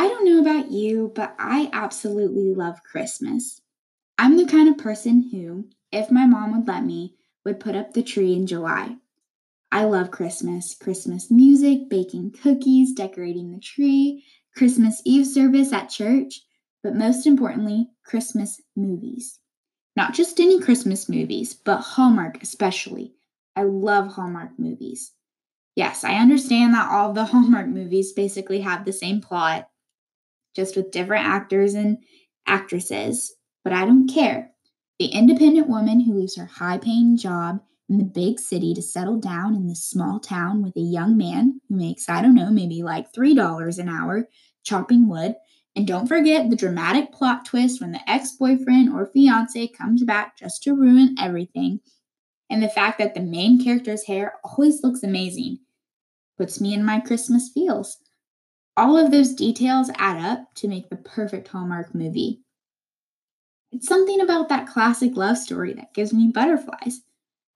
I don't know about you, but I absolutely love Christmas. I'm the kind of person who, if my mom would let me, would put up the tree in July. I love Christmas, Christmas music, baking cookies, decorating the tree, Christmas Eve service at church, but most importantly, Christmas movies. Not just any Christmas movies, but Hallmark especially. I love Hallmark movies. Yes, I understand that all the Hallmark movies basically have the same plot, just with different actors and actresses, but I don't care. The independent woman who leaves her high paying job in the big city to settle down in this small town with a young man who makes, I don't know, maybe like $3 an hour chopping wood. And don't forget the dramatic plot twist when the ex boyfriend or fiance comes back just to ruin everything. And the fact that the main character's hair always looks amazing puts me in my Christmas feels. All of those details add up to make the perfect Hallmark movie. It's something about that classic love story that gives me butterflies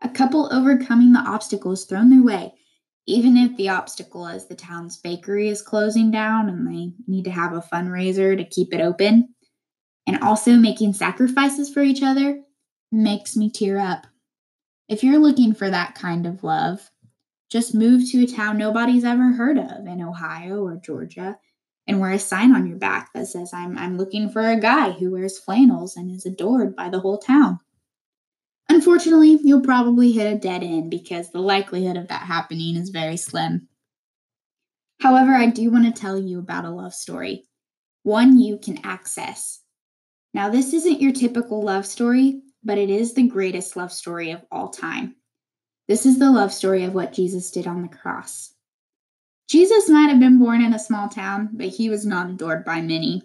a couple overcoming the obstacles thrown their way, even if the obstacle is the town's bakery is closing down and they need to have a fundraiser to keep it open, and also making sacrifices for each other, makes me tear up. If you're looking for that kind of love, just move to a town nobody's ever heard of in Ohio or Georgia and wear a sign on your back that says, I'm, I'm looking for a guy who wears flannels and is adored by the whole town. Unfortunately, you'll probably hit a dead end because the likelihood of that happening is very slim. However, I do want to tell you about a love story, one you can access. Now, this isn't your typical love story, but it is the greatest love story of all time. This is the love story of what Jesus did on the cross. Jesus might have been born in a small town, but he was not adored by many.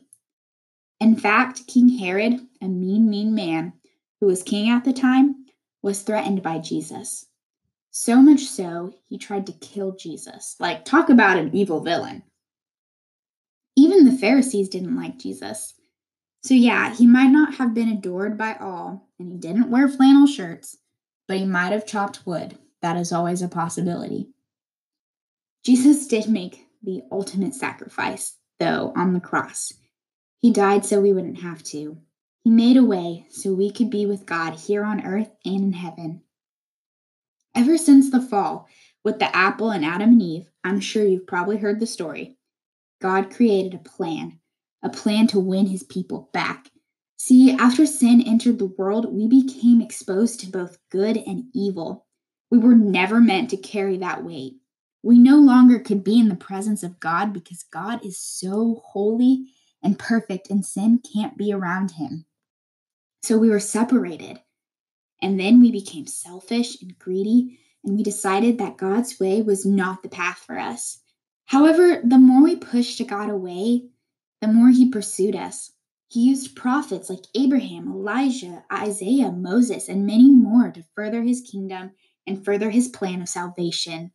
In fact, King Herod, a mean, mean man, who was king at the time, was threatened by Jesus. So much so, he tried to kill Jesus. Like, talk about an evil villain. Even the Pharisees didn't like Jesus. So, yeah, he might not have been adored by all, and he didn't wear flannel shirts, but he might have chopped wood. That is always a possibility. Jesus did make the ultimate sacrifice, though, on the cross. He died so we wouldn't have to. He made a way so we could be with God here on earth and in heaven. Ever since the fall, with the apple and Adam and Eve, I'm sure you've probably heard the story. God created a plan, a plan to win his people back. See, after sin entered the world, we became exposed to both good and evil. We were never meant to carry that weight. We no longer could be in the presence of God because God is so holy and perfect, and sin can't be around him. So we were separated. And then we became selfish and greedy, and we decided that God's way was not the path for us. However, the more we pushed God away, the more he pursued us. He used prophets like Abraham, Elijah, Isaiah, Moses, and many more to further his kingdom and further his plan of salvation.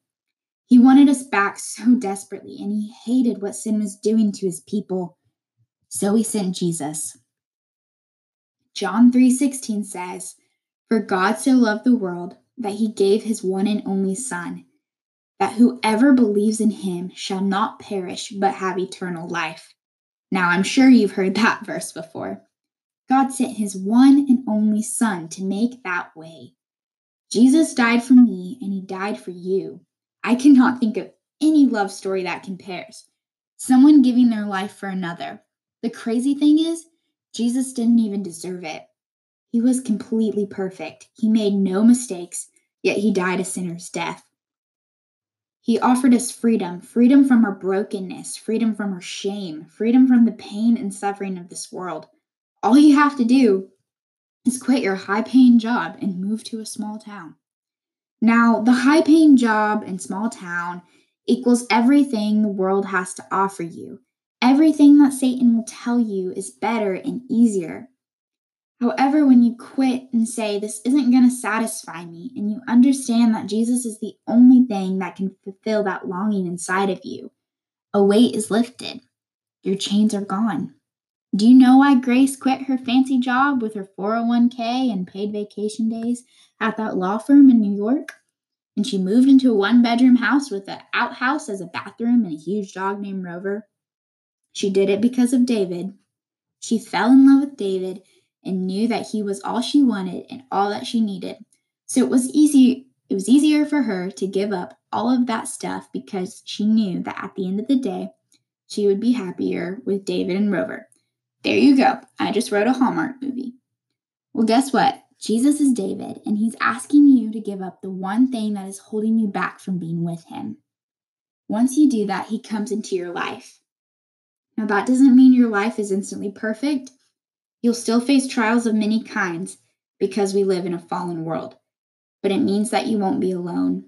He wanted us back so desperately, and he hated what sin was doing to his people. So he sent Jesus. John 3:16 says, "For God so loved the world that he gave his one and only son, that whoever believes in him shall not perish but have eternal life." Now, I'm sure you've heard that verse before. God sent his one and only son to make that way. Jesus died for me and he died for you. I cannot think of any love story that compares. Someone giving their life for another. The crazy thing is, Jesus didn't even deserve it. He was completely perfect. He made no mistakes, yet he died a sinner's death. He offered us freedom freedom from our brokenness, freedom from our shame, freedom from the pain and suffering of this world. All you have to do is quit your high paying job and move to a small town. Now, the high paying job and small town equals everything the world has to offer you. Everything that Satan will tell you is better and easier. However, when you quit and say, This isn't going to satisfy me, and you understand that Jesus is the only thing that can fulfill that longing inside of you, a weight is lifted. Your chains are gone. Do you know why Grace quit her fancy job with her 401k and paid vacation days at that law firm in New York? And she moved into a one bedroom house with an outhouse as a bathroom and a huge dog named Rover? She did it because of David. She fell in love with David and knew that he was all she wanted and all that she needed. So it was easy it was easier for her to give up all of that stuff because she knew that at the end of the day she would be happier with David and Rover. There you go. I just wrote a Hallmark movie. Well, guess what? Jesus is David, and he's asking you to give up the one thing that is holding you back from being with him. Once you do that, he comes into your life. Now, that doesn't mean your life is instantly perfect. You'll still face trials of many kinds because we live in a fallen world, but it means that you won't be alone.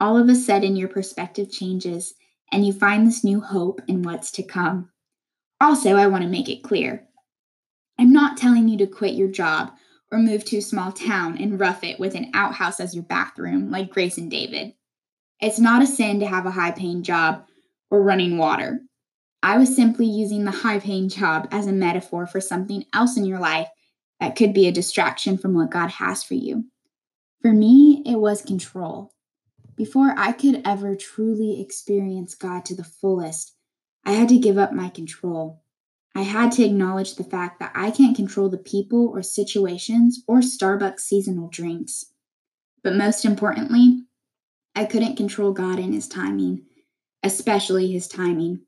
All of a sudden, your perspective changes and you find this new hope in what's to come. Also, I want to make it clear I'm not telling you to quit your job or move to a small town and rough it with an outhouse as your bathroom, like Grace and David. It's not a sin to have a high paying job or running water. I was simply using the high paying job as a metaphor for something else in your life that could be a distraction from what God has for you. For me, it was control. Before I could ever truly experience God to the fullest, I had to give up my control. I had to acknowledge the fact that I can't control the people or situations or Starbucks seasonal drinks. But most importantly, I couldn't control God and His timing, especially His timing.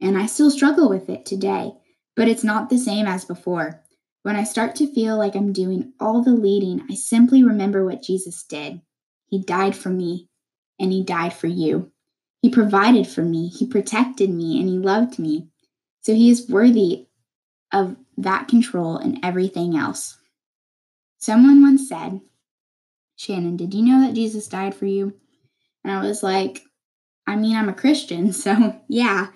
And I still struggle with it today, but it's not the same as before. When I start to feel like I'm doing all the leading, I simply remember what Jesus did. He died for me, and He died for you. He provided for me, He protected me, and He loved me. So He is worthy of that control and everything else. Someone once said, Shannon, did you know that Jesus died for you? And I was like, I mean, I'm a Christian, so yeah.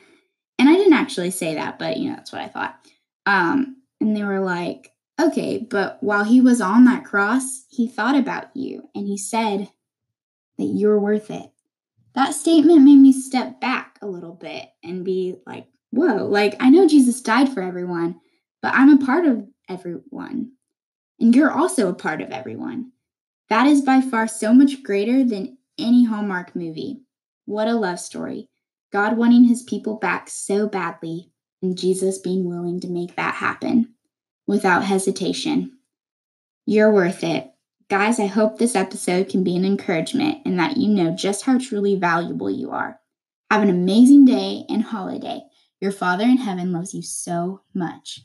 And I didn't actually say that, but you know, that's what I thought. Um, and they were like, okay, but while he was on that cross, he thought about you and he said, that you're worth it. That statement made me step back a little bit and be like, whoa, like I know Jesus died for everyone, but I'm a part of everyone. And you're also a part of everyone. That is by far so much greater than any Hallmark movie. What a love story. God wanting his people back so badly, and Jesus being willing to make that happen without hesitation. You're worth it. Guys, I hope this episode can be an encouragement and that you know just how truly valuable you are. Have an amazing day and holiday. Your Father in heaven loves you so much.